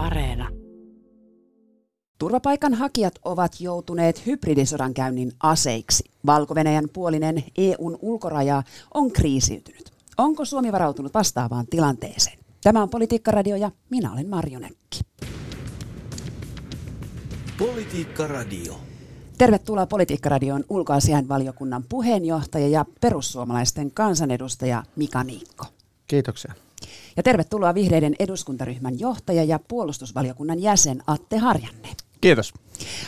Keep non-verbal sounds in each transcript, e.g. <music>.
Areena. Turvapaikanhakijat ovat joutuneet hybridisodankäynnin aseiksi. valko puolinen EUn ulkoraja on kriisiytynyt. Onko Suomi varautunut vastaavaan tilanteeseen? Tämä on Politiikka-radio ja minä olen Marjo Näkki. Politiikka-radio. Tervetuloa Politiikka-radion ulkoasiainvaliokunnan puheenjohtaja ja perussuomalaisten kansanedustaja Mika Niikko. Kiitoksia. Ja tervetuloa vihreiden eduskuntaryhmän johtaja ja puolustusvaliokunnan jäsen Atte Harjanne. Kiitos.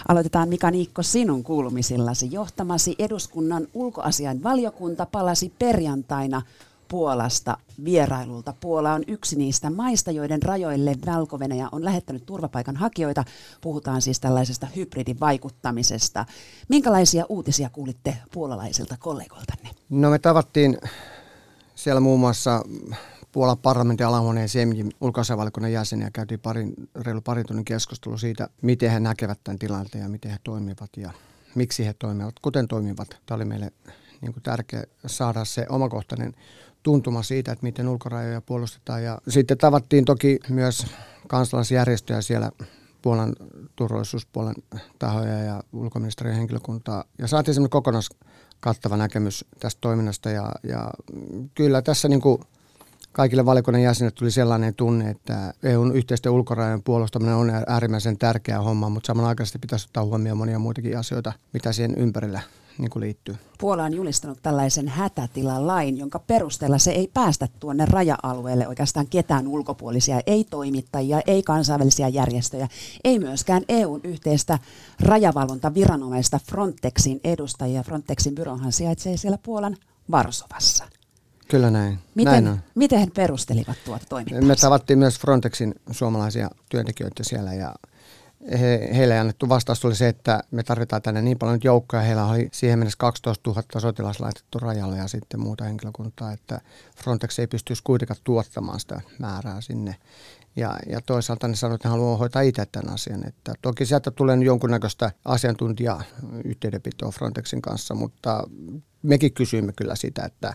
Aloitetaan Mika Niikko sinun kuulumisillasi. Johtamasi eduskunnan ulkoasian valiokunta palasi perjantaina Puolasta vierailulta. Puola on yksi niistä maista, joiden rajoille valko on lähettänyt turvapaikanhakijoita. Puhutaan siis tällaisesta hybridivaikuttamisesta. Minkälaisia uutisia kuulitte puolalaisilta kollegoiltanne? No me tavattiin siellä muun muassa Puolan parlamentin alahuoneen Semjin ulkoasianvaliokunnan jäseniä käytiin parin, reilu parin tunnin keskustelu siitä, miten he näkevät tämän tilanteen ja miten he toimivat ja miksi he toimivat, kuten toimivat. Tämä oli meille niin kuin tärkeä saada se omakohtainen tuntuma siitä, että miten ulkorajoja puolustetaan. Ja sitten tavattiin toki myös kansalaisjärjestöjä siellä Puolan turvallisuuspuolen tahoja ja ulkoministeriön henkilökuntaa. Ja saatiin semmoinen kokonaiskattava näkemys tästä toiminnasta. Ja, ja kyllä tässä niin kuin kaikille valiokunnan jäsenille tuli sellainen tunne, että EUn yhteisten ulkorajojen puolustaminen on äärimmäisen tärkeä homma, mutta samanaikaisesti pitäisi ottaa huomioon monia muitakin asioita, mitä siihen ympärillä niin kuin liittyy. Puola on julistanut tällaisen hätätilalain, jonka perusteella se ei päästä tuonne raja-alueelle oikeastaan ketään ulkopuolisia, ei toimittajia, ei kansainvälisiä järjestöjä, ei myöskään EUn yhteistä rajavalvontaviranomaista Frontexin edustajia. Frontexin byrohan sijaitsee siellä Puolan Varsovassa. Kyllä näin. Miten, näin on. miten he perustelivat tuota toimintaa? Me tavattiin myös Frontexin suomalaisia työntekijöitä siellä ja he, heille annettu vastaus oli se, että me tarvitaan tänne niin paljon joukkoja. Heillä oli siihen mennessä 12 000 sotilas laitettu rajalle ja sitten muuta henkilökuntaa, että Frontex ei pystyisi kuitenkaan tuottamaan sitä määrää sinne. Ja, ja toisaalta ne sanoivat, että he haluavat hoitaa itse tämän asian. Että toki sieltä tulee jonkunnäköistä asiantuntija-yhteydenpitoa Frontexin kanssa, mutta mekin kysyimme kyllä sitä, että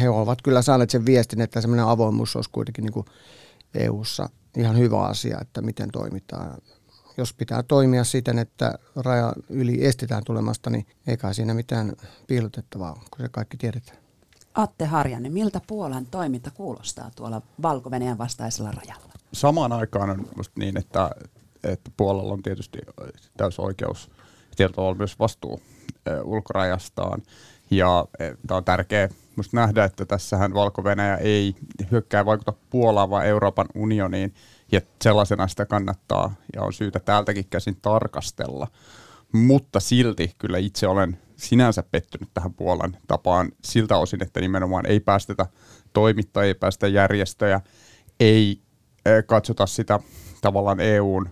he ovat kyllä saaneet sen viestin, että semmoinen avoimuus olisi kuitenkin niin kuin EU-ssa ihan hyvä asia, että miten toimitaan. Jos pitää toimia siten, että raja yli estetään tulemasta, niin ei kai siinä mitään piilotettavaa, kun se kaikki tiedetään. Atte Harjanne, miltä Puolan toiminta kuulostaa tuolla valko vastaisella rajalla? Samaan aikaan on niin, että, että Puolalla on tietysti täysi oikeus tietyllä myös vastuu ulkorajastaan. Ja e, tämä on tärkeää musta nähdä, että tässähän valko ei hyökkää vaikuta Puolaan, vaan Euroopan unioniin. Ja sellaisena sitä kannattaa ja on syytä täältäkin käsin tarkastella. Mutta silti kyllä itse olen sinänsä pettynyt tähän Puolan tapaan siltä osin, että nimenomaan ei päästetä toimittajia, ei päästetä järjestöjä, ei katsota sitä tavallaan EUn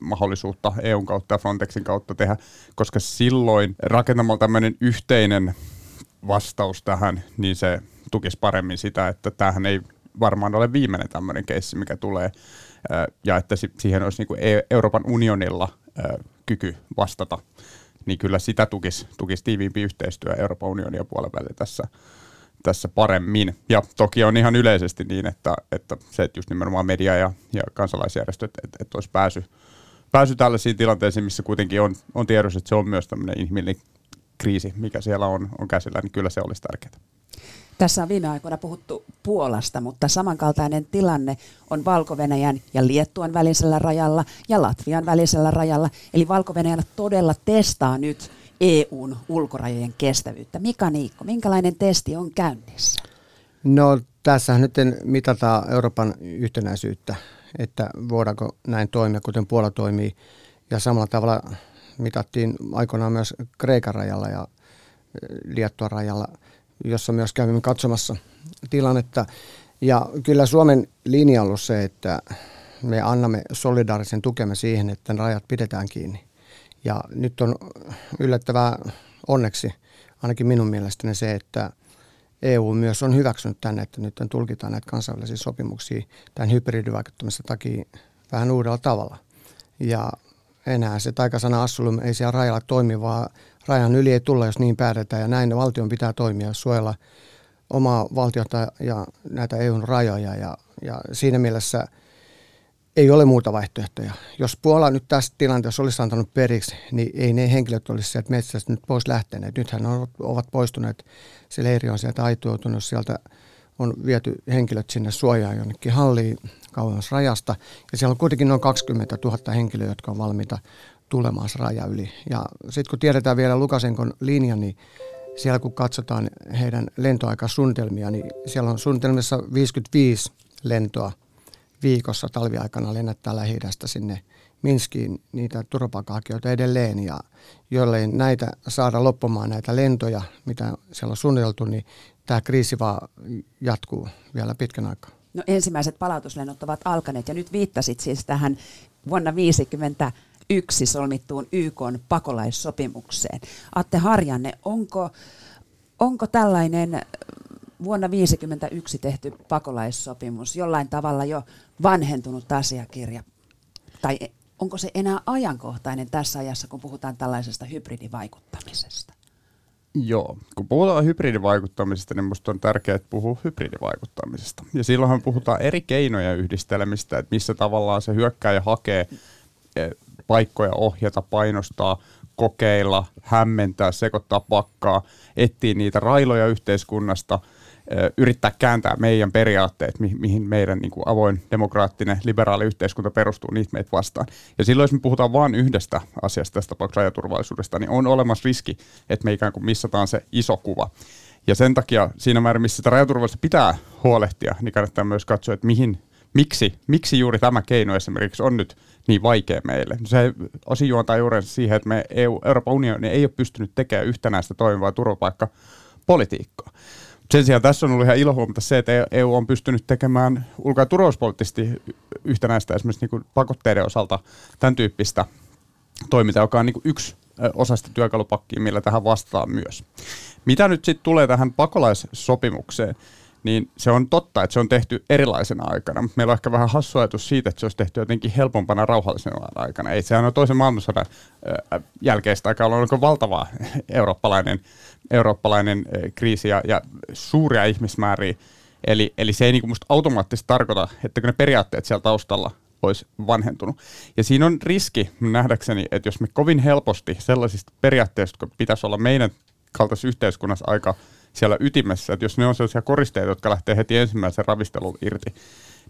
mahdollisuutta EUn kautta ja Frontexin kautta tehdä, koska silloin rakentamalla tämmöinen yhteinen vastaus tähän, niin se tukisi paremmin sitä, että tämähän ei varmaan ole viimeinen tämmöinen keissi, mikä tulee, ja että siihen olisi niin kuin e- Euroopan unionilla kyky vastata, niin kyllä sitä tukisi, tukisi tiiviimpi yhteistyö Euroopan unionin puolen välillä tässä, tässä paremmin. Ja toki on ihan yleisesti niin, että, että se, että just nimenomaan media ja, ja kansalaisjärjestöt, että, että olisi pääsy, pääsy tällaisiin tilanteisiin, missä kuitenkin on, on tiedossa, että se on myös tämmöinen inhimillinen kriisi, mikä siellä on, on käsillä, niin kyllä se olisi tärkeää. Tässä on viime aikoina puhuttu Puolasta, mutta samankaltainen tilanne on valko ja Liettuan välisellä rajalla ja Latvian välisellä rajalla. Eli valko todella testaa nyt EUn ulkorajojen kestävyyttä. Mika Niikko, minkälainen testi on käynnissä? No tässä nyt mitataan Euroopan yhtenäisyyttä, että voidaanko näin toimia, kuten Puola toimii. Ja samalla tavalla mitattiin aikoinaan myös Kreikan rajalla ja Liettuan rajalla, jossa myös kävimme katsomassa tilannetta. Ja kyllä Suomen linja on ollut se, että me annamme solidaarisen tukemme siihen, että rajat pidetään kiinni. Ja nyt on yllättävää onneksi, ainakin minun mielestäni se, että EU myös on hyväksynyt tänne, että nyt tulkitaan näitä kansainvälisiä sopimuksia tämän hybridivaikuttamisen takia vähän uudella tavalla. Ja enää se taikasana assulum ei siellä rajalla toimi, vaan rajan yli ei tulla, jos niin päätetään. Ja näin valtion pitää toimia, suojella omaa valtiota ja näitä EUn rajoja. Ja, ja siinä mielessä ei ole muuta vaihtoehtoja. Jos Puola nyt tässä tilanteessa olisi antanut periksi, niin ei ne henkilöt olisi sieltä metsästä nyt pois lähteneet. Nythän ne ovat poistuneet, se leiri on sieltä aituutunut, sieltä on viety henkilöt sinne suojaan jonnekin halliin kauemmas rajasta. Ja siellä on kuitenkin noin 20 000 henkilöä, jotka on valmiita tulemaan raja yli. Ja sitten kun tiedetään vielä Lukasenkon linja, niin siellä kun katsotaan heidän lentoaikasuunnitelmia, niin siellä on suunnitelmissa 55 lentoa viikossa talviaikana lennättää lähi sinne Minskiin niitä turvapaikanhakijoita edelleen ja jollei näitä saada loppumaan näitä lentoja, mitä siellä on suunniteltu, niin tämä kriisi vaan jatkuu vielä pitkän aikaa. No ensimmäiset palautuslennot ovat alkaneet ja nyt viittasit siis tähän vuonna 1951 solmittuun YK pakolaissopimukseen. Atte Harjanne, onko, onko tällainen vuonna 1951 tehty pakolaissopimus jollain tavalla jo vanhentunut asiakirja? Tai onko se enää ajankohtainen tässä ajassa, kun puhutaan tällaisesta hybridivaikuttamisesta? Joo, kun puhutaan hybridivaikuttamisesta, niin minusta on tärkeää puhua hybridivaikuttamisesta. Ja silloinhan puhutaan eri keinoja yhdistelemistä, että missä tavallaan se hyökkääjä hakee e, paikkoja ohjata, painostaa, kokeilla, hämmentää, sekoittaa pakkaa, etsiä niitä railoja yhteiskunnasta – yrittää kääntää meidän periaatteet, mi- mihin meidän niin kuin avoin, demokraattinen, liberaali yhteiskunta perustuu, niitä meitä vastaan. Ja silloin, jos me puhutaan vain yhdestä asiasta, tästä tapauksessa rajaturvallisuudesta, niin on olemassa riski, että me ikään kuin missataan se iso kuva. Ja sen takia siinä määrin, missä sitä rajaturvallisuudesta pitää huolehtia, niin kannattaa myös katsoa, että mihin, miksi, miksi juuri tämä keino esimerkiksi on nyt niin vaikea meille. Se osin juontaa juuri siihen, että me EU, Euroopan unioni ei ole pystynyt tekemään yhtenäistä toimivaa turvapaikkapolitiikkaa. Sen sijaan tässä on ollut ihan ilo huomata se, että EU on pystynyt tekemään ulko- ja turvallisuuspoliittisesti yhtenäistä esimerkiksi niin pakotteiden osalta tämän tyyppistä toimintaa, joka on niin yksi osa sitä työkalupakkia, millä tähän vastaa myös. Mitä nyt sitten tulee tähän pakolaissopimukseen, niin se on totta, että se on tehty erilaisena aikana, meillä on ehkä vähän hassu ajatus siitä, että se olisi tehty jotenkin helpompana rauhallisena aikana. Ei sehän on toisen maailmansodan jälkeistä aikaa ollut valtava eurooppalainen, eurooppalainen kriisi ja, ja suuria ihmismääriä. Eli, eli se ei niin musta automaattisesti tarkoita, että ne periaatteet siellä taustalla olisi vanhentunut. Ja siinä on riski nähdäkseni, että jos me kovin helposti sellaisista periaatteista, jotka pitäisi olla meidän kaltaisessa yhteiskunnassa aika siellä ytimessä, että jos ne on sellaisia koristeita, jotka lähtee heti ensimmäisen ravistelun irti,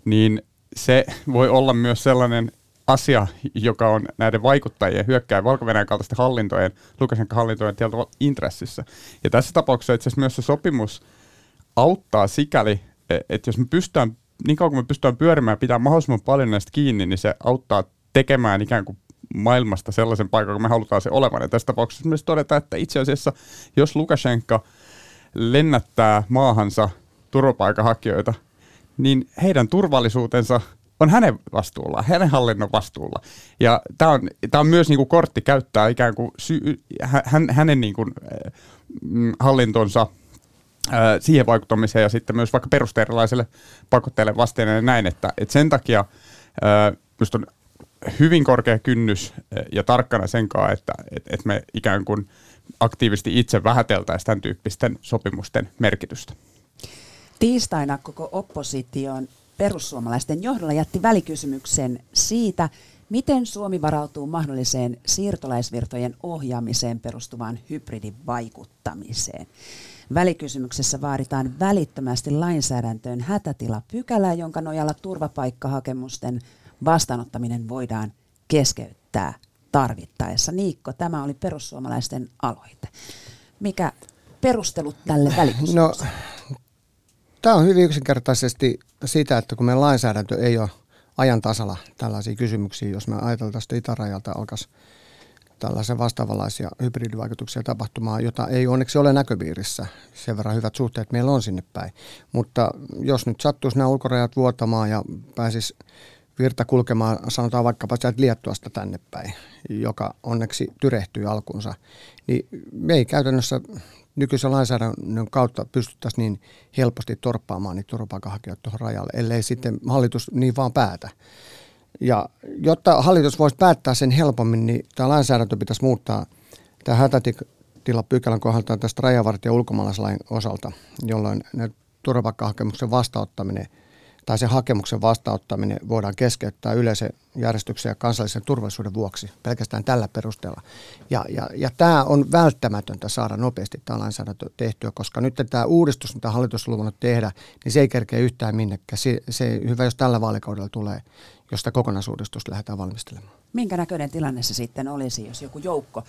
niin se voi olla myös sellainen asia, joka on näiden vaikuttajien hyökkää valko kaltaisten hallintojen, Lukashenko hallintojen tietyllä intressissä. Ja tässä tapauksessa itse asiassa myös se sopimus auttaa sikäli, e, että jos me pystytään, niin kauan kuin me pystytään pyörimään pitää mahdollisimman paljon näistä kiinni, niin se auttaa tekemään ikään kuin maailmasta sellaisen paikan, kun me halutaan se olevan. Ja tässä tapauksessa myös todeta, että itse asiassa, jos Lukashenka lennättää maahansa turvapaikanhakijoita, niin heidän turvallisuutensa on hänen vastuulla, hänen hallinnon vastuulla. Ja tämä on, tää on myös niinku kortti käyttää ikään kuin sy- hän, hänen niinku, äh, hallintonsa äh, siihen vaikuttamiseen ja sitten myös vaikka perusteerilaiselle pakotteelle vasteen ja näin, että et sen takia äh, on hyvin korkea kynnys ja tarkkana sen kanssa, että et, et me ikään kuin aktiivisesti itse vähäteltäisiin tämän tyyppisten sopimusten merkitystä. Tiistaina koko opposition perussuomalaisten johdolla jätti välikysymyksen siitä, miten Suomi varautuu mahdolliseen siirtolaisvirtojen ohjaamiseen perustuvaan hybridivaikuttamiseen. Välikysymyksessä vaaditaan välittömästi lainsäädäntöön hätätilapykälää, jonka nojalla turvapaikkahakemusten vastaanottaminen voidaan keskeyttää tarvittaessa. Niikko, tämä oli perussuomalaisten aloite. Mikä perustelut tälle välikysymykselle? No, tämä on hyvin yksinkertaisesti sitä, että kun meidän lainsäädäntö ei ole ajan tasalla tällaisia kysymyksiä, jos me ajateltaisiin, että itärajalta alkaisi tällaisia vastaavanlaisia hybridivaikutuksia tapahtumaan, jota ei onneksi ole näköpiirissä. Sen verran hyvät suhteet meillä on sinne päin. Mutta jos nyt sattuisi nämä ulkorajat vuotamaan ja pääsisi virta kulkemaan, sanotaan vaikkapa sieltä Liettuasta tänne päin, joka onneksi tyrehtyi alkunsa, niin me ei käytännössä nykyisen lainsäädännön kautta pystyttäisiin niin helposti torppaamaan niitä turvapaikanhakijoita tuohon rajalle, ellei sitten hallitus niin vaan päätä. Ja jotta hallitus voisi päättää sen helpommin, niin tämä lainsäädäntö pitäisi muuttaa tämä hätätilapykälän kohdalta tästä rajavartija ulkomaalaislain osalta, jolloin ne turvapaikkahakemuksen vastauttaminen tai se hakemuksen vastaanottaminen voidaan keskeyttää yleisen järjestyksen ja kansallisen turvallisuuden vuoksi pelkästään tällä perusteella. Ja, ja, ja tämä on välttämätöntä saada nopeasti tämä lainsäädäntö tehtyä, koska nyt tämä uudistus, mitä hallitus on luvannut tehdä, niin se ei kerkeä yhtään minnekään. Se, se hyvä, jos tällä vaalikaudella tulee, josta kokonaisuudistusta lähdetään valmistelemaan. Minkä näköinen tilanne se sitten olisi, jos joku joukko,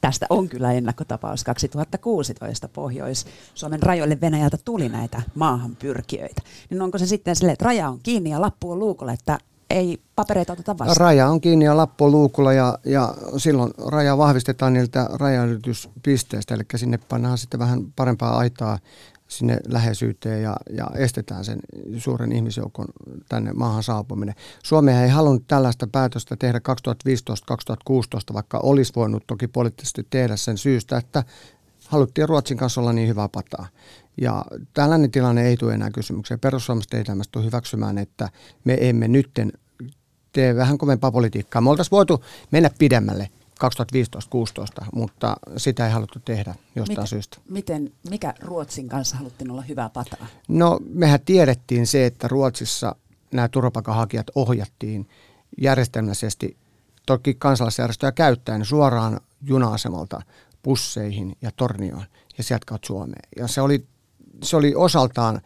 tästä on kyllä ennakkotapaus 2016 Pohjois-Suomen rajoille Venäjältä tuli näitä maahanpyrkijöitä, niin onko se sitten silleen, että raja on kiinni ja lappu on luukulla, että ei papereita oteta vastaan? Raja on kiinni ja lappu on luukulla ja, ja silloin raja vahvistetaan niiltä rajanylityspisteistä, eli sinne pannaan sitten vähän parempaa aitaa sinne läheisyyteen ja, ja estetään sen suuren ihmisjoukon tänne maahan saapuminen. Suomi ei halunnut tällaista päätöstä tehdä 2015-2016, vaikka olisi voinut toki poliittisesti tehdä sen syystä, että haluttiin Ruotsin kanssa olla niin hyvää pataa. Ja tällainen tilanne ei tule enää kysymykseen. Perussuomalaiset ei tämmöistä hyväksymään, että me emme nytten tee vähän kovempaa politiikkaa. Me oltaisiin voitu mennä pidemmälle 2015-2016, mutta sitä ei haluttu tehdä jostain miten, syystä. Miten, mikä Ruotsin kanssa haluttiin olla hyvää pataa? No mehän tiedettiin se, että Ruotsissa nämä turvapaikanhakijat ohjattiin järjestelmällisesti, toki kansalaisjärjestöjä käyttäen suoraan juna-asemalta busseihin ja tornioon ja sieltä kautta Suomeen. Ja se oli, se oli osaltaan,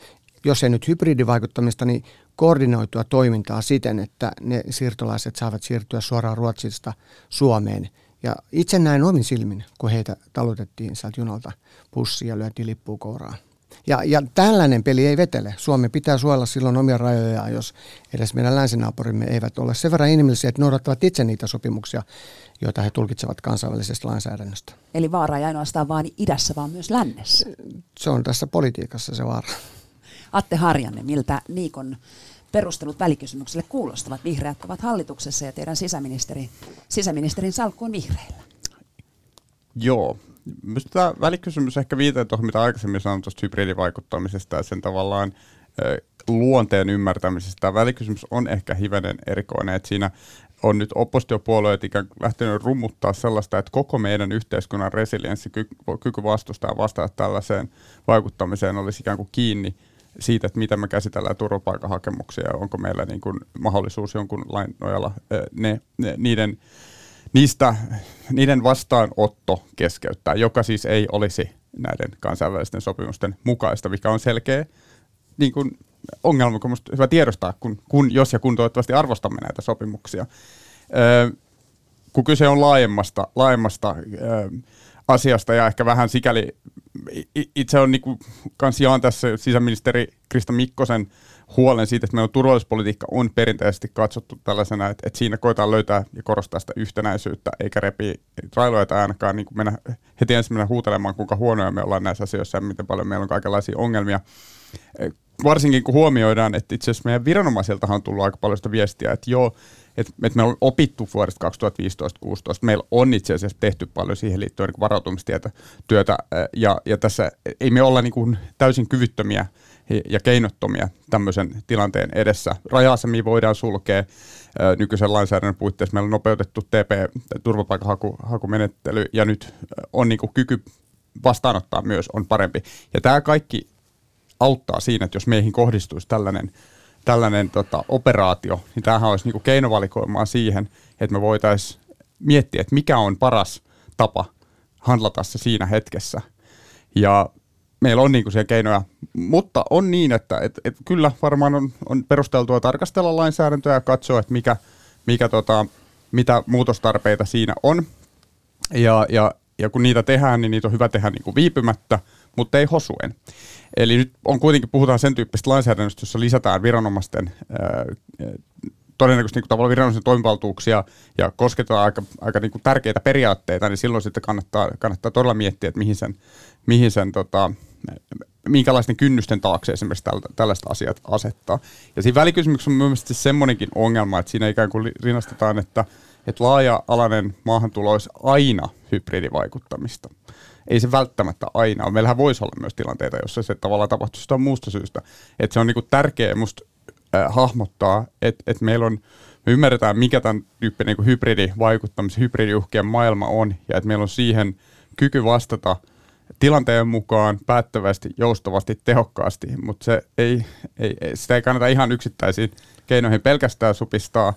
jos ei nyt hybridivaikuttamista, niin koordinoitua toimintaa siten, että ne siirtolaiset saavat siirtyä suoraan Ruotsista Suomeen. Ja itse näin omin silmin, kun heitä talutettiin sieltä junalta bussia ja lyötiin lippuun kouraan. Ja, ja tällainen peli ei vetele. Suomi pitää suojella silloin omia rajojaan, jos edes meidän länsinaapurimme eivät ole sen verran inhimillisiä, että noudattavat itse niitä sopimuksia, joita he tulkitsevat kansainvälisestä lainsäädännöstä. Eli vaara ei ainoastaan vaan idässä, vaan myös lännessä. Se on tässä politiikassa se vaara. Atte Harjanne, miltä Niikon perustelut välikysymykselle kuulostavat? Vihreät ovat hallituksessa ja teidän sisäministeri, sisäministerin salkku on vihreillä. Joo. Minusta tämä välikysymys ehkä viitaa tuohon, mitä aikaisemmin sanoin tuosta hybridivaikuttamisesta ja sen tavallaan luonteen ymmärtämisestä. Tämä välikysymys on ehkä hivenen erikoinen, että siinä on nyt oppositiopuolueet ikään kuin lähtenyt rummuttaa sellaista, että koko meidän yhteiskunnan resilienssi, kyky vastustaa vastata tällaiseen vaikuttamiseen olisi ikään kuin kiinni siitä, että miten me käsitellään turvapaikanhakemuksia ja onko meillä niin kuin mahdollisuus jonkun lain nojalla ne, ne, niiden, niistä, niiden vastaanotto keskeyttää, joka siis ei olisi näiden kansainvälisten sopimusten mukaista, mikä on selkeä niin kuin ongelma, kun hyvä tiedostaa, kun, kun, jos ja kun toivottavasti arvostamme näitä sopimuksia. Öö, kun kyse on laajemmasta, laajemmasta öö, asiasta ja ehkä vähän sikäli itse on niinku kans jaan tässä sisäministeri Krista Mikkosen huolen siitä, että meidän turvallisuuspolitiikka on perinteisesti katsottu tällaisena, että, että siinä koetaan löytää ja korostaa sitä yhtenäisyyttä, eikä repi railoja tai ainakaan niin mennä heti ensimmäisenä huutelemaan, kuinka huonoja me ollaan näissä asioissa ja miten paljon meillä on kaikenlaisia ongelmia. Varsinkin kun huomioidaan, että itse asiassa meidän viranomaisiltahan on tullut aika paljon sitä viestiä, että joo, että, että me on opittu vuodesta 2015-2016. Meillä on itse asiassa tehty paljon siihen liittyen niin varautumistietä työtä, ja, ja tässä ei me olla niin kuin täysin kyvyttömiä ja keinottomia tämmöisen tilanteen edessä. Raja-asemia voidaan sulkea nykyisen lainsäädännön puitteissa. Meillä on nopeutettu TP-turvapaikanhakumenettely, ja nyt on niin kuin kyky vastaanottaa myös on parempi. Ja tämä kaikki auttaa siinä, että jos meihin kohdistuisi tällainen tällainen tota, operaatio, niin tämähän olisi niinku keinovalikoimaa siihen, että me voitaisiin miettiä, että mikä on paras tapa handlata se siinä hetkessä. Ja meillä on niinku siellä keinoja, mutta on niin, että et, et kyllä varmaan on, on perusteltua tarkastella lainsäädäntöä ja katsoa, että mikä, mikä tota, mitä muutostarpeita siinä on. Ja, ja, ja kun niitä tehdään, niin niitä on hyvä tehdä niinku viipymättä, mutta ei hosuen. Eli nyt on kuitenkin, puhutaan sen tyyppistä lainsäädännöstä, jossa lisätään viranomaisten todennäköisesti niin tavallaan viranomaisen toimivaltuuksia ja kosketaan aika, aika niin kuin tärkeitä periaatteita, niin silloin sitten kannattaa, kannattaa todella miettiä, että mihin sen, mihin sen tota, minkälaisten kynnysten taakse esimerkiksi tällä, tällaista asiat asettaa. Ja siinä välikysymyksessä on mielestäni semmoinenkin ongelma, että siinä ikään kuin rinnastetaan, että, että laaja-alainen maahantulo olisi aina hybridivaikuttamista ei se välttämättä aina ole. Meillähän voisi olla myös tilanteita, jossa se tavallaan tapahtuu jostain muusta syystä. Että se on niinku tärkeää musta äh, hahmottaa, että et meillä on, me ymmärretään, mikä tämän tyyppinen niin hybridivaikuttamisen, hybridiuhkien maailma on, ja että meillä on siihen kyky vastata tilanteen mukaan, päättävästi, joustavasti, tehokkaasti, mutta se ei, ei, sitä ei kannata ihan yksittäisiin keinoihin pelkästään supistaa.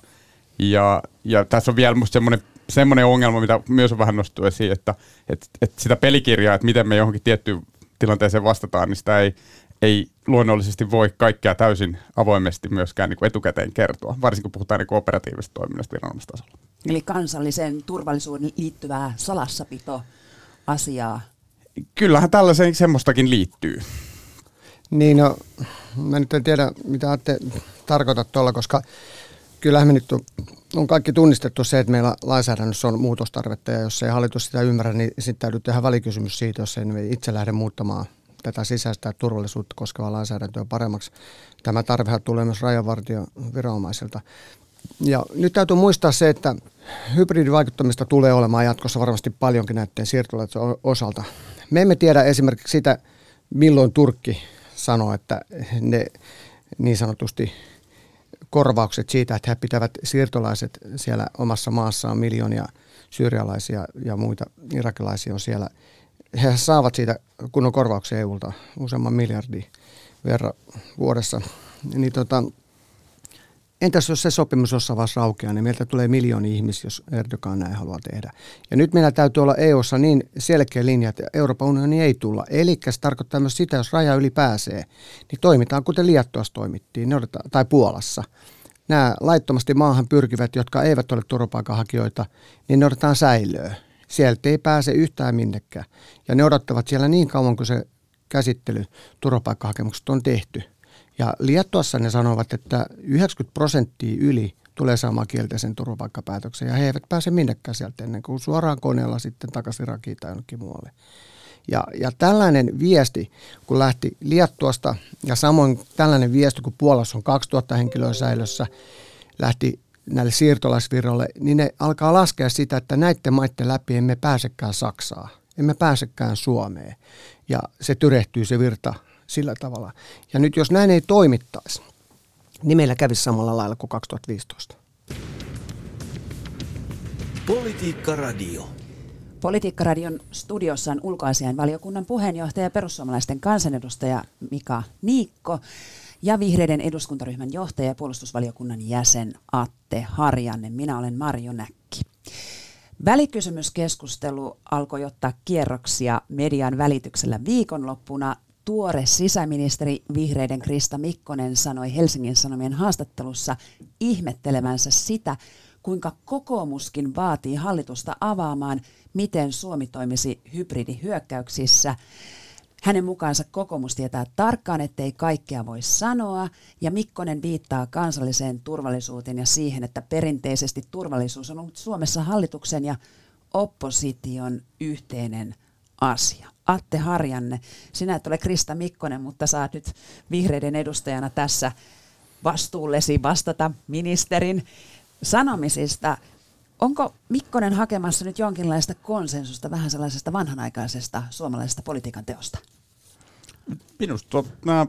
Ja, ja tässä on vielä musta semmoinen semmoinen ongelma, mitä myös on vähän nostettu esiin, että, että, että sitä pelikirjaa, että miten me johonkin tiettyyn tilanteeseen vastataan, niin sitä ei, ei luonnollisesti voi kaikkea täysin avoimesti myöskään niin kuin etukäteen kertoa, varsinkin kun puhutaan niin operatiivisesta toiminnasta viranomaistasolla. Eli kansalliseen turvallisuuden liittyvää salassapito asiaa. Kyllähän tällaiseen semmoistakin liittyy. Niin, no, mä nyt en tiedä, mitä Atte tarkoitat tuolla, koska kyllähän me nyt on, on kaikki tunnistettu se, että meillä lainsäädännössä on muutostarvetta, ja jos ei hallitus sitä ymmärrä, niin sitten täytyy tehdä välikysymys siitä, jos ei itse lähde muuttamaan tätä sisäistä turvallisuutta koskevaa lainsäädäntöä paremmaksi. Tämä tarvehan tulee myös viranomaisilta. Ja nyt täytyy muistaa se, että hybridivaikuttamista tulee olemaan jatkossa varmasti paljonkin näiden siirtolaisen osalta. Me emme tiedä esimerkiksi sitä, milloin Turkki sanoo, että ne niin sanotusti korvaukset siitä, että he pitävät siirtolaiset siellä omassa maassaan miljoonia syyrialaisia ja muita irakilaisia on siellä. He saavat siitä kunnon korvauksia EUlta useamman miljardin verran vuodessa. Niin tota, Entäs jos se sopimus jossain vaiheessa raukeaa, niin meiltä tulee miljooni ihmisiä, jos Erdogan näin haluaa tehdä. Ja nyt meillä täytyy olla EUssa niin selkeä linja, että Euroopan unioni ei tulla. Eli se tarkoittaa myös sitä, jos raja yli pääsee, niin toimitaan kuten Liettuassa toimittiin, tai Puolassa. Nämä laittomasti maahan pyrkivät, jotka eivät ole turvapaikanhakijoita, niin ne odotetaan säilöä. Sieltä ei pääse yhtään minnekään. Ja ne odottavat siellä niin kauan, kuin se käsittely turvapaikkahakemukset on tehty – ja Liettuassa ne sanovat, että 90 prosenttia yli tulee saamaan kielteisen turvapaikkapäätöksen ja he eivät pääse minnekään sieltä ennen kuin suoraan koneella sitten takaisin Irakiin tai jonnekin muualle. Ja, ja tällainen viesti, kun lähti Liettuasta ja samoin tällainen viesti, kun Puolassa on 2000 henkilöä säilössä, lähti näille siirtolaisvirroille, niin ne alkaa laskea sitä, että näiden maiden läpi emme pääsekään Saksaa, emme pääsekään Suomeen. Ja se tyrehtyy se virta sillä tavalla. Ja nyt jos näin ei toimittaisi, niin meillä kävisi samalla lailla kuin 2015. Politiikka Radio. Politiikkaradion studiossa on ulkoasian valiokunnan puheenjohtaja ja perussuomalaisten kansanedustaja Mika Niikko ja vihreiden eduskuntaryhmän johtaja ja puolustusvaliokunnan jäsen Atte Harjanne. Minä olen Marjo Näkki. Välikysymyskeskustelu alkoi ottaa kierroksia median välityksellä viikonloppuna tuore sisäministeri vihreiden Krista Mikkonen sanoi Helsingin Sanomien haastattelussa ihmettelevänsä sitä, kuinka kokoomuskin vaatii hallitusta avaamaan, miten Suomi toimisi hybridihyökkäyksissä. Hänen mukaansa kokoomus tietää tarkkaan, ettei kaikkea voi sanoa, ja Mikkonen viittaa kansalliseen turvallisuuteen ja siihen, että perinteisesti turvallisuus on ollut Suomessa hallituksen ja opposition yhteinen asia. Atte Harjanne, sinä et ole Krista Mikkonen, mutta saat nyt vihreiden edustajana tässä vastuullesi vastata ministerin sanomisista. Onko Mikkonen hakemassa nyt jonkinlaista konsensusta vähän sellaisesta vanhanaikaisesta suomalaisesta politiikan teosta? Minusta nämä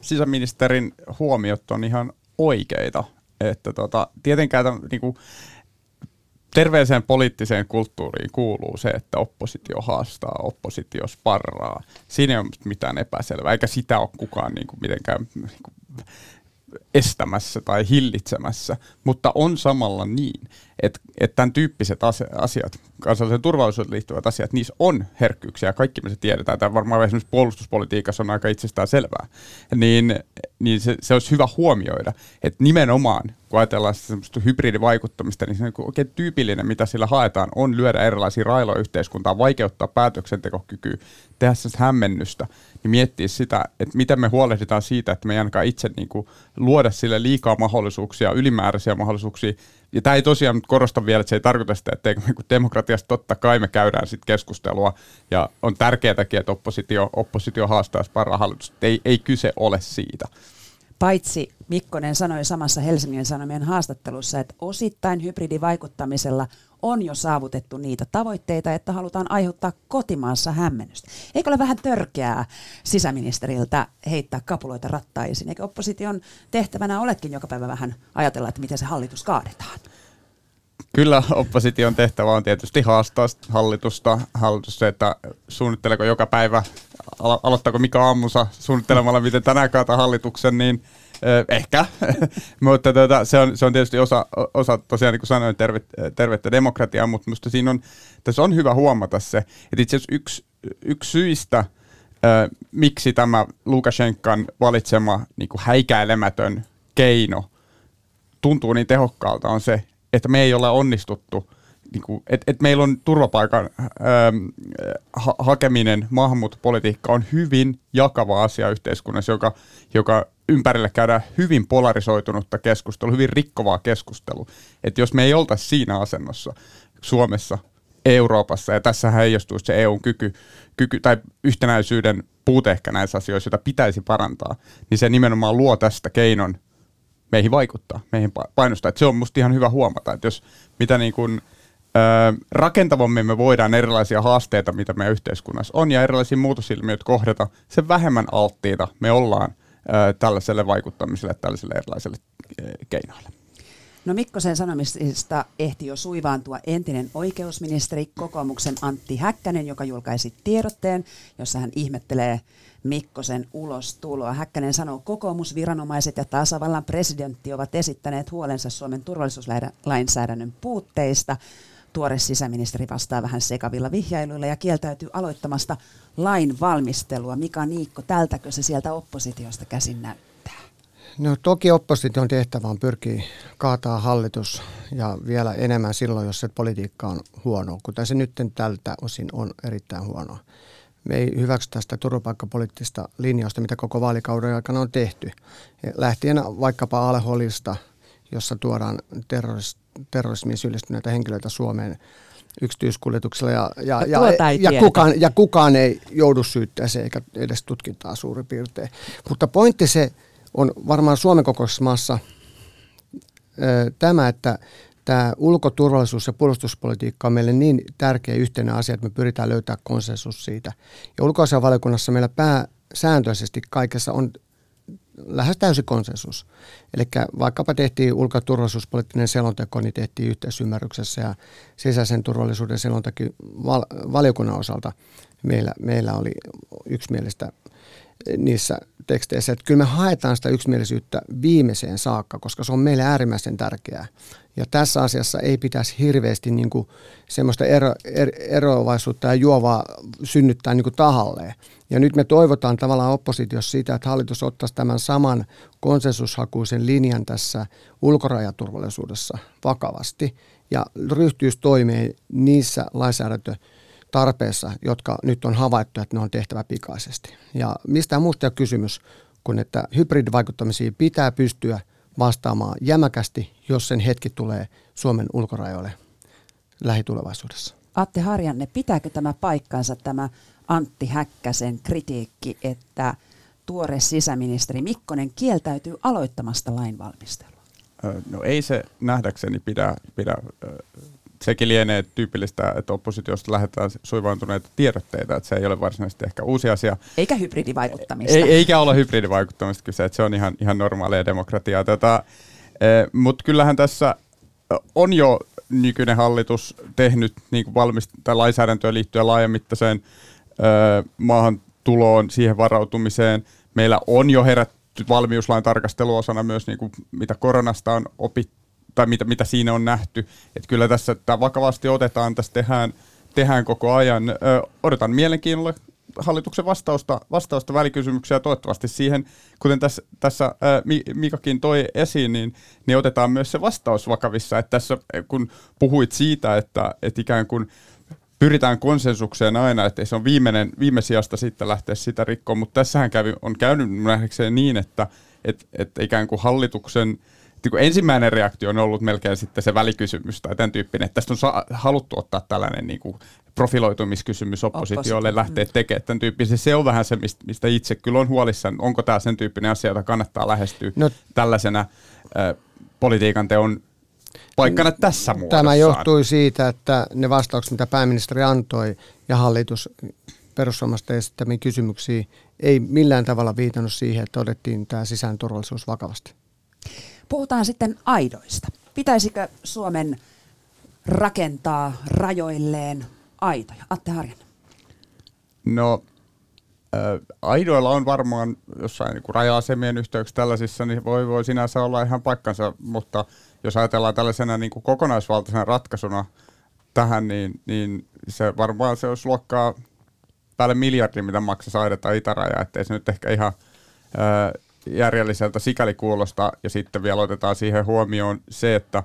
sisäministerin huomiot on ihan oikeita. Että tota, tietenkään tämän, niin kuin, terveeseen poliittiseen kulttuuriin kuuluu se, että oppositio haastaa, oppositio sparraa. Siinä ei ole mitään epäselvää, eikä sitä ole kukaan niin kuin mitenkään niin kuin estämässä tai hillitsemässä, mutta on samalla niin, että, että tämän tyyppiset asiat, kansalliseen turvallisuuteen liittyvät asiat, niissä on herkkyyksiä kaikki me se tiedetään. Tämä varmaan esimerkiksi puolustuspolitiikassa on aika itsestään selvää. Niin, niin se, se olisi hyvä huomioida, että nimenomaan kun ajatellaan semmoista hybridivaikuttamista, niin se on oikein tyypillinen, mitä sillä haetaan, on lyödä erilaisia railoja yhteiskuntaa, vaikeuttaa päätöksentekokykyä, tehdä sen hämmennystä, niin miettiä sitä, että miten me huolehditaan siitä, että me ei ainakaan itse niin kuin luoda sille liikaa mahdollisuuksia, ylimääräisiä mahdollisuuksia. Ja tämä ei tosiaan korosta vielä, että se ei tarkoita sitä, että niin demokratiasta totta kai me käydään sitten keskustelua, ja on tärkeääkin, että oppositio, oppositio haastaa parahallitusta. Ei, ei kyse ole siitä. Paitsi Mikkonen sanoi samassa Helsingin Sanomien haastattelussa, että osittain hybridivaikuttamisella on jo saavutettu niitä tavoitteita, että halutaan aiheuttaa kotimaassa hämmennystä. Eikö ole vähän törkeää sisäministeriltä heittää kapuloita rattaisiin? Eikö opposition tehtävänä olekin joka päivä vähän ajatella, että miten se hallitus kaadetaan? Kyllä opposition tehtävä on tietysti haastaa hallitusta, hallitus että suunnitteleeko joka päivä, alo- aloittaako mikä aamunsa suunnittelemalla, miten tänään kaata hallituksen, niin eh, ehkä, <laughs> mutta tuota, se, on, se on tietysti osa, osa tosiaan niin kuin sanoin, terve, tervettä demokratiaa, mutta minusta siinä on, tässä on hyvä huomata se, että itse asiassa yksi, yksi syistä, eh, miksi tämä Lukashenkan valitsema niin häikäilemätön keino tuntuu niin tehokkaalta, on se, että me ei ole onnistuttu, niin kuin, että, että meillä on turvapaikan ähm, ha- hakeminen, maahanmuuttopolitiikka on hyvin jakava asia yhteiskunnassa, joka, joka ympärille käydään hyvin polarisoitunutta keskustelua, hyvin rikkovaa keskustelua. Että jos me ei oltaisi siinä asennossa Suomessa, Euroopassa, ja tässä heijastuisi se EUn kyky, kyky tai yhtenäisyyden puute ehkä näissä asioissa, joita pitäisi parantaa, niin se nimenomaan luo tästä keinon meihin vaikuttaa, meihin painostaa. Et se on musta ihan hyvä huomata, että jos mitä niin kuin, ö, rakentavammin me voidaan erilaisia haasteita, mitä meidän yhteiskunnassa on, ja erilaisia muutosilmiöitä kohdata, sen vähemmän alttiita me ollaan ö, tällaiselle vaikuttamiselle, tällaiselle erilaiselle keinoille. No Mikkosen sanomisista ehti jo suivaantua entinen oikeusministeri kokoomuksen Antti Häkkänen, joka julkaisi tiedotteen, jossa hän ihmettelee Mikkosen ulostuloa. Häkkänen sanoo, kokoomusviranomaiset ja tasavallan presidentti ovat esittäneet huolensa Suomen turvallisuuslainsäädännön puutteista. Tuore sisäministeri vastaa vähän sekavilla vihjailuilla ja kieltäytyy aloittamasta lain valmistelua. Mika Niikko, tältäkö se sieltä oppositiosta käsin näyttää? No toki opposition tehtävä on pyrkiä kaataa hallitus ja vielä enemmän silloin, jos se politiikka on huono, kuten se nyt tältä osin on erittäin huonoa me ei hyväksytä sitä turvapaikkapoliittista linjausta, mitä koko vaalikauden aikana on tehty. Lähtien vaikkapa Alholista, jossa tuodaan terroris, terrorismiin syyllistyneitä henkilöitä Suomeen yksityiskuljetuksella ja, ja, ja, ja, kukaan, ja kukaan ei joudu syytteeseen eikä edes tutkintaa suurin piirtein. Mutta pointti se on varmaan Suomen kokoisessa maassa tämä, että tämä ulkoturvallisuus- ja puolustuspolitiikka on meille niin tärkeä yhteinen asia, että me pyritään löytää konsensus siitä. Ja ulkoasianvaliokunnassa meillä pääsääntöisesti kaikessa on lähes täysi konsensus. Eli vaikkapa tehtiin ulko- ja turvallisuuspoliittinen selonteko, niin tehtiin yhteisymmärryksessä ja sisäisen turvallisuuden selonteko val- valiokunnan osalta meillä, meillä oli yksimielistä niissä teksteissä. Että kyllä me haetaan sitä yksimielisyyttä viimeiseen saakka, koska se on meille äärimmäisen tärkeää. Ja tässä asiassa ei pitäisi hirveästi niin kuin semmoista ero, er, eroavaisuutta ja juovaa synnyttää niin kuin tahalleen. Ja nyt me toivotaan tavallaan oppositiossa sitä, että hallitus ottaisi tämän saman konsensushakuisen linjan tässä ulkorajaturvallisuudessa vakavasti ja ryhtyisi toimeen niissä lainsäädäntötarpeissa, jotka nyt on havaittu, että ne on tehtävä pikaisesti. Ja mistään muusta ei ole kysymys kuin, että hybridivaikuttamisiin pitää pystyä – vastaamaan jämäkästi, jos sen hetki tulee Suomen ulkorajoille lähitulevaisuudessa. Atte Harjanne, pitääkö tämä paikkansa tämä Antti Häkkäsen kritiikki, että tuore sisäministeri Mikkonen kieltäytyy aloittamasta lainvalmistelua? No ei se nähdäkseni pidä, pidä sekin lienee tyypillistä, että oppositiosta lähdetään suivaantuneita tiedotteita, että se ei ole varsinaisesti ehkä uusi asia. Eikä hybridivaikuttamista. Ei, eikä ole hybridivaikuttamista kyse, että se on ihan, ihan normaalia demokratiaa. Tota, e, Mutta kyllähän tässä on jo nykyinen hallitus tehnyt niin kuin valmist- lainsäädäntöön liittyen laajamittaiseen e, maahantuloon, siihen varautumiseen. Meillä on jo herätty valmiuslain tarkasteluosana myös, niin kuin, mitä koronasta on opittu tai mitä, mitä siinä on nähty. Että kyllä tässä tämä vakavasti otetaan, tässä tehdään, tehdään koko ajan. Ö, odotan mielenkiinnolla hallituksen vastausta, vastausta välikysymyksiä toivottavasti siihen, kuten tässä, tässä Mikakin toi esiin, niin, niin otetaan myös se vastaus vakavissa. Että tässä kun puhuit siitä, että, että ikään kuin pyritään konsensukseen aina, että se on viimeinen, viimesijasta sitten lähteä sitä rikkoon, mutta tässähän kävi, on käynyt nähdäkseen niin, että, että, että ikään kuin hallituksen – niin ensimmäinen reaktio on ollut melkein sitten se välikysymys tai tämän tyyppinen, että tästä on sa- haluttu ottaa tällainen niin kuin profiloitumiskysymys oppositiolle Oppositio. lähteä tekemään tämän tyyppisen. Se on vähän se, mistä itse kyllä on huolissaan. Onko tämä sen tyyppinen asia, jota kannattaa lähestyä no, tällaisena äh, politiikan teon paikkana tässä muodossa? Tämä johtui siitä, että ne vastaukset, mitä pääministeri antoi ja hallitus perussuomasta esittämiin kysymyksiin, ei millään tavalla viitannut siihen, että otettiin tämä sisään turvallisuus vakavasti. Puhutaan sitten aidoista. Pitäisikö Suomen rakentaa rajoilleen aitoja? Atte Harjanne. No aidoilla on varmaan jossain niin raja-asemien yhteyksissä tällaisissa, niin voi, voi sinänsä olla ihan paikkansa, mutta jos ajatellaan tällaisena niin kuin kokonaisvaltaisena ratkaisuna tähän, niin, niin se varmaan se olisi luokkaa päälle miljardi, mitä maksaisi aidata itäraja, ettei se nyt ehkä ihan järjelliseltä sikäli kuulosta, ja sitten vielä otetaan siihen huomioon se, että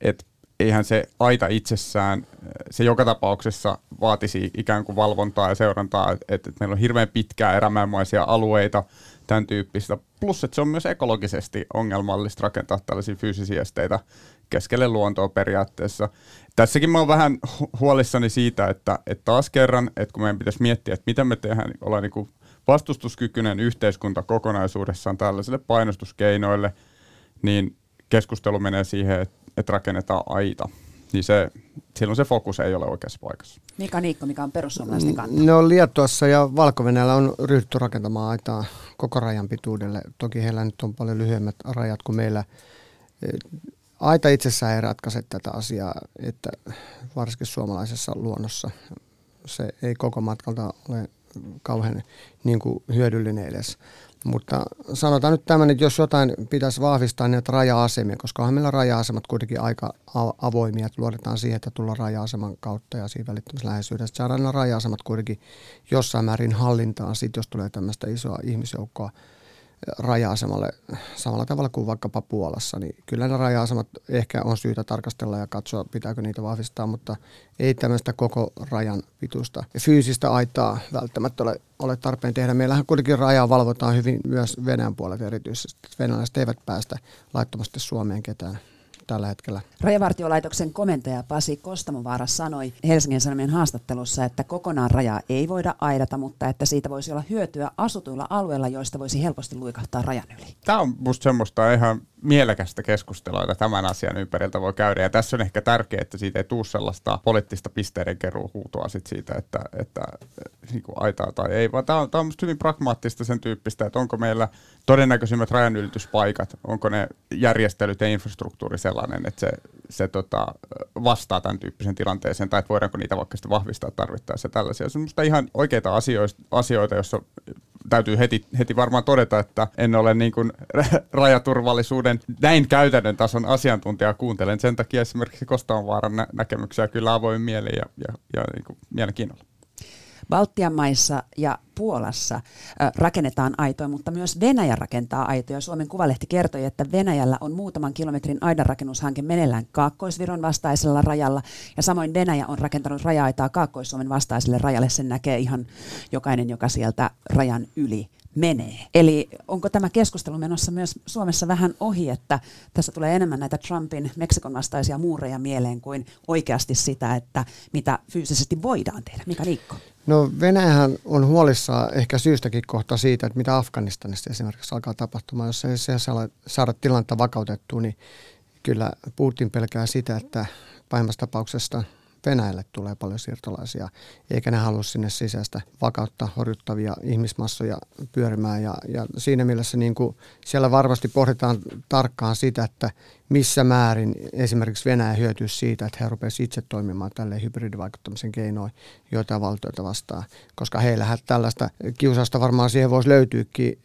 et eihän se aita itsessään, se joka tapauksessa vaatisi ikään kuin valvontaa ja seurantaa, että, että meillä on hirveän pitkää erämäenmaisia alueita, tämän tyyppistä. Plus, että se on myös ekologisesti ongelmallista rakentaa tällaisia fyysisiä esteitä keskelle luontoa periaatteessa. Tässäkin mä oon vähän huolissani siitä, että, että taas kerran, että kun meidän pitäisi miettiä, että mitä me tehdään, niin ollaan niin vastustuskykyinen yhteiskunta kokonaisuudessaan tällaisille painostuskeinoille, niin keskustelu menee siihen, että, että rakennetaan aita. Niin se, silloin se fokus ei ole oikeassa paikassa. Mika Niikko, mikä on perussuomalaisten kanta? No Liettuassa ja valko on ryhdytty rakentamaan aitaa koko rajan pituudelle. Toki heillä nyt on paljon lyhyemmät rajat kuin meillä. Aita itsessään ei ratkaise tätä asiaa, että varsinkin suomalaisessa luonnossa se ei koko matkalta ole kauhean niin kuin hyödyllinen edes. Mutta sanotaan nyt tämän, että jos jotain pitäisi vahvistaa niin raja-asemia, koska onhan meillä raja-asemat kuitenkin aika avoimia, että luodetaan siihen, että tullaan raja-aseman kautta ja siinä välittömässä läheisyydessä. Saadaan nämä raja-asemat kuitenkin jossain määrin hallintaan, sit jos tulee tämmöistä isoa ihmisjoukkoa raja-asemalle samalla tavalla kuin vaikkapa Puolassa, niin kyllä ne raja-asemat ehkä on syytä tarkastella ja katsoa, pitääkö niitä vahvistaa, mutta ei tämmöistä koko rajan pituista ja fyysistä aitaa välttämättä ole, ole tarpeen tehdä. Meillähän kuitenkin rajaa valvotaan hyvin myös Venäjän puolelta erityisesti. Venäläiset eivät päästä laittomasti Suomeen ketään tällä hetkellä. Rajavartiolaitoksen komentaja Pasi Kostamovaara sanoi Helsingin Sanomien haastattelussa, että kokonaan rajaa ei voida aidata, mutta että siitä voisi olla hyötyä asutuilla alueilla, joista voisi helposti luikahtaa rajan yli. Tämä on musta semmoista ihan mielekästä keskustelua, jota tämän asian ympäriltä voi käydä. Ja tässä on ehkä tärkeää, että siitä ei tule sellaista poliittista pisteiden huutoa sit siitä, että, että niin kuin aitaa tai ei, vaan tämä on, tämä on hyvin pragmaattista sen tyyppistä, että onko meillä todennäköisimmät rajanylityspaikat, onko ne järjestelyt ja infrastruktuuri sellainen, että se, se tota, vastaa tämän tyyppisen tilanteeseen, tai että voidaanko niitä vaikka sitten vahvistaa tarvittaessa tällaisia. Se on ihan oikeita asioita, asioita joissa täytyy heti, heti varmaan todeta, että en ole niin kuin <laughs> rajaturvallisuuden näin käytännön tason asiantuntija. Kuuntelen sen takia esimerkiksi Kostaanvaaran nä- näkemyksiä kyllä avoin mieli ja, ja, ja niin kuin mielenkiinnolla. Baltian maissa ja Puolassa rakennetaan aitoja, mutta myös Venäjä rakentaa aitoja. Suomen Kuvalehti kertoi, että Venäjällä on muutaman kilometrin aidanrakennushanke meneillään Kaakkoisviron vastaisella rajalla. Ja samoin Venäjä on rakentanut raja-aitaa Kaakkois-Suomen vastaiselle rajalle. Sen näkee ihan jokainen, joka sieltä rajan yli menee. Eli onko tämä keskustelu menossa myös Suomessa vähän ohi, että tässä tulee enemmän näitä Trumpin Meksikon vastaisia muureja mieleen kuin oikeasti sitä, että mitä fyysisesti voidaan tehdä. Mikä Niikko? No Venäjähän on huolissaan ehkä syystäkin kohta siitä, että mitä Afganistanissa esimerkiksi alkaa tapahtumaan. Jos ei se saada tilannetta vakautettua, niin kyllä Putin pelkää sitä, että pahimmassa tapauksessa Venäjälle tulee paljon siirtolaisia, eikä ne halua sinne sisäistä vakautta horjuttavia ihmismassoja pyörimään. Ja, ja siinä mielessä niin kuin siellä varmasti pohditaan tarkkaan sitä, että missä määrin esimerkiksi Venäjä hyötyy siitä, että he rupeaisivat itse toimimaan tälle hybridivaikuttamisen keinoin joita valtioita vastaan, koska heillähän tällaista kiusausta varmaan siihen voisi löytyykin.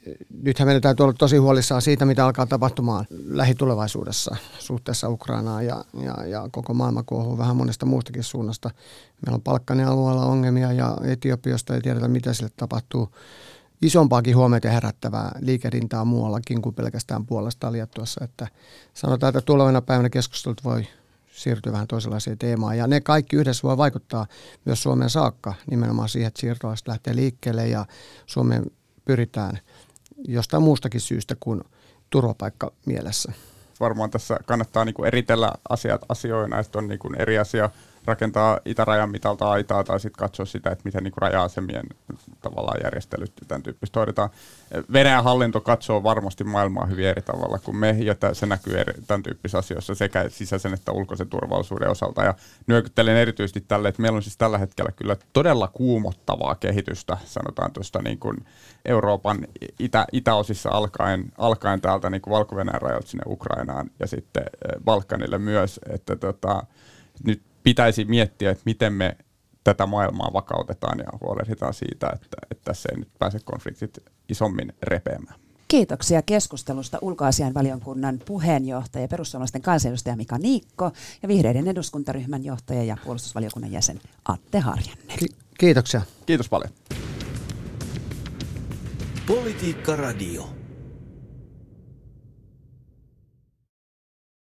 Nythän meidän täytyy olla tosi huolissaan siitä, mitä alkaa tapahtumaan lähitulevaisuudessa suhteessa Ukrainaan ja, ja, ja koko maailma kuohuu vähän monesta muustakin suunnasta. Meillä on Palkkanen alueella ongelmia ja Etiopiasta ei tiedetä, mitä sille tapahtuu isompaakin huomiota herättävää liikerintaa muuallakin kuin pelkästään puolesta Liettuassa. Että sanotaan, että tulevana päivänä keskustelut voi siirtyä vähän toisenlaiseen teemaan. Ja ne kaikki yhdessä voi vaikuttaa myös Suomeen saakka nimenomaan siihen, että siirtolaiset lähtee liikkeelle ja Suomeen pyritään jostain muustakin syystä kuin turvapaikka mielessä. Varmaan tässä kannattaa niin eritellä asiat asioina, että on niin eri asia rakentaa itärajan mitalta aitaa tai sitten katsoa sitä, että miten niin raja-asemien tavallaan järjestelyt ja tämän tyyppistä hoidetaan. Venäjän hallinto katsoo varmasti maailmaa hyvin eri tavalla kuin me, ja se näkyy eri, tämän tyyppisissä asioissa sekä sisäisen että ulkoisen turvallisuuden osalta. Ja nyökyttelen erityisesti tälle, että meillä on siis tällä hetkellä kyllä todella kuumottavaa kehitystä, sanotaan tuosta niin kuin Euroopan itä, itäosissa alkaen, alkaen täältä niin Valko-Venäjän rajalta sinne Ukrainaan ja sitten Balkanille myös, että tota, nyt pitäisi miettiä, että miten me tätä maailmaa vakautetaan ja huolehditaan siitä, että, että tässä ei nyt pääse konfliktit isommin repeämään. Kiitoksia keskustelusta ulkoasianvaliokunnan puheenjohtaja, perussuomalaisten kansanedustaja Mika Niikko ja vihreiden eduskuntaryhmän johtaja ja puolustusvaliokunnan jäsen Atte Harjanne. Ki- kiitoksia. Kiitos paljon. Politiikka Radio.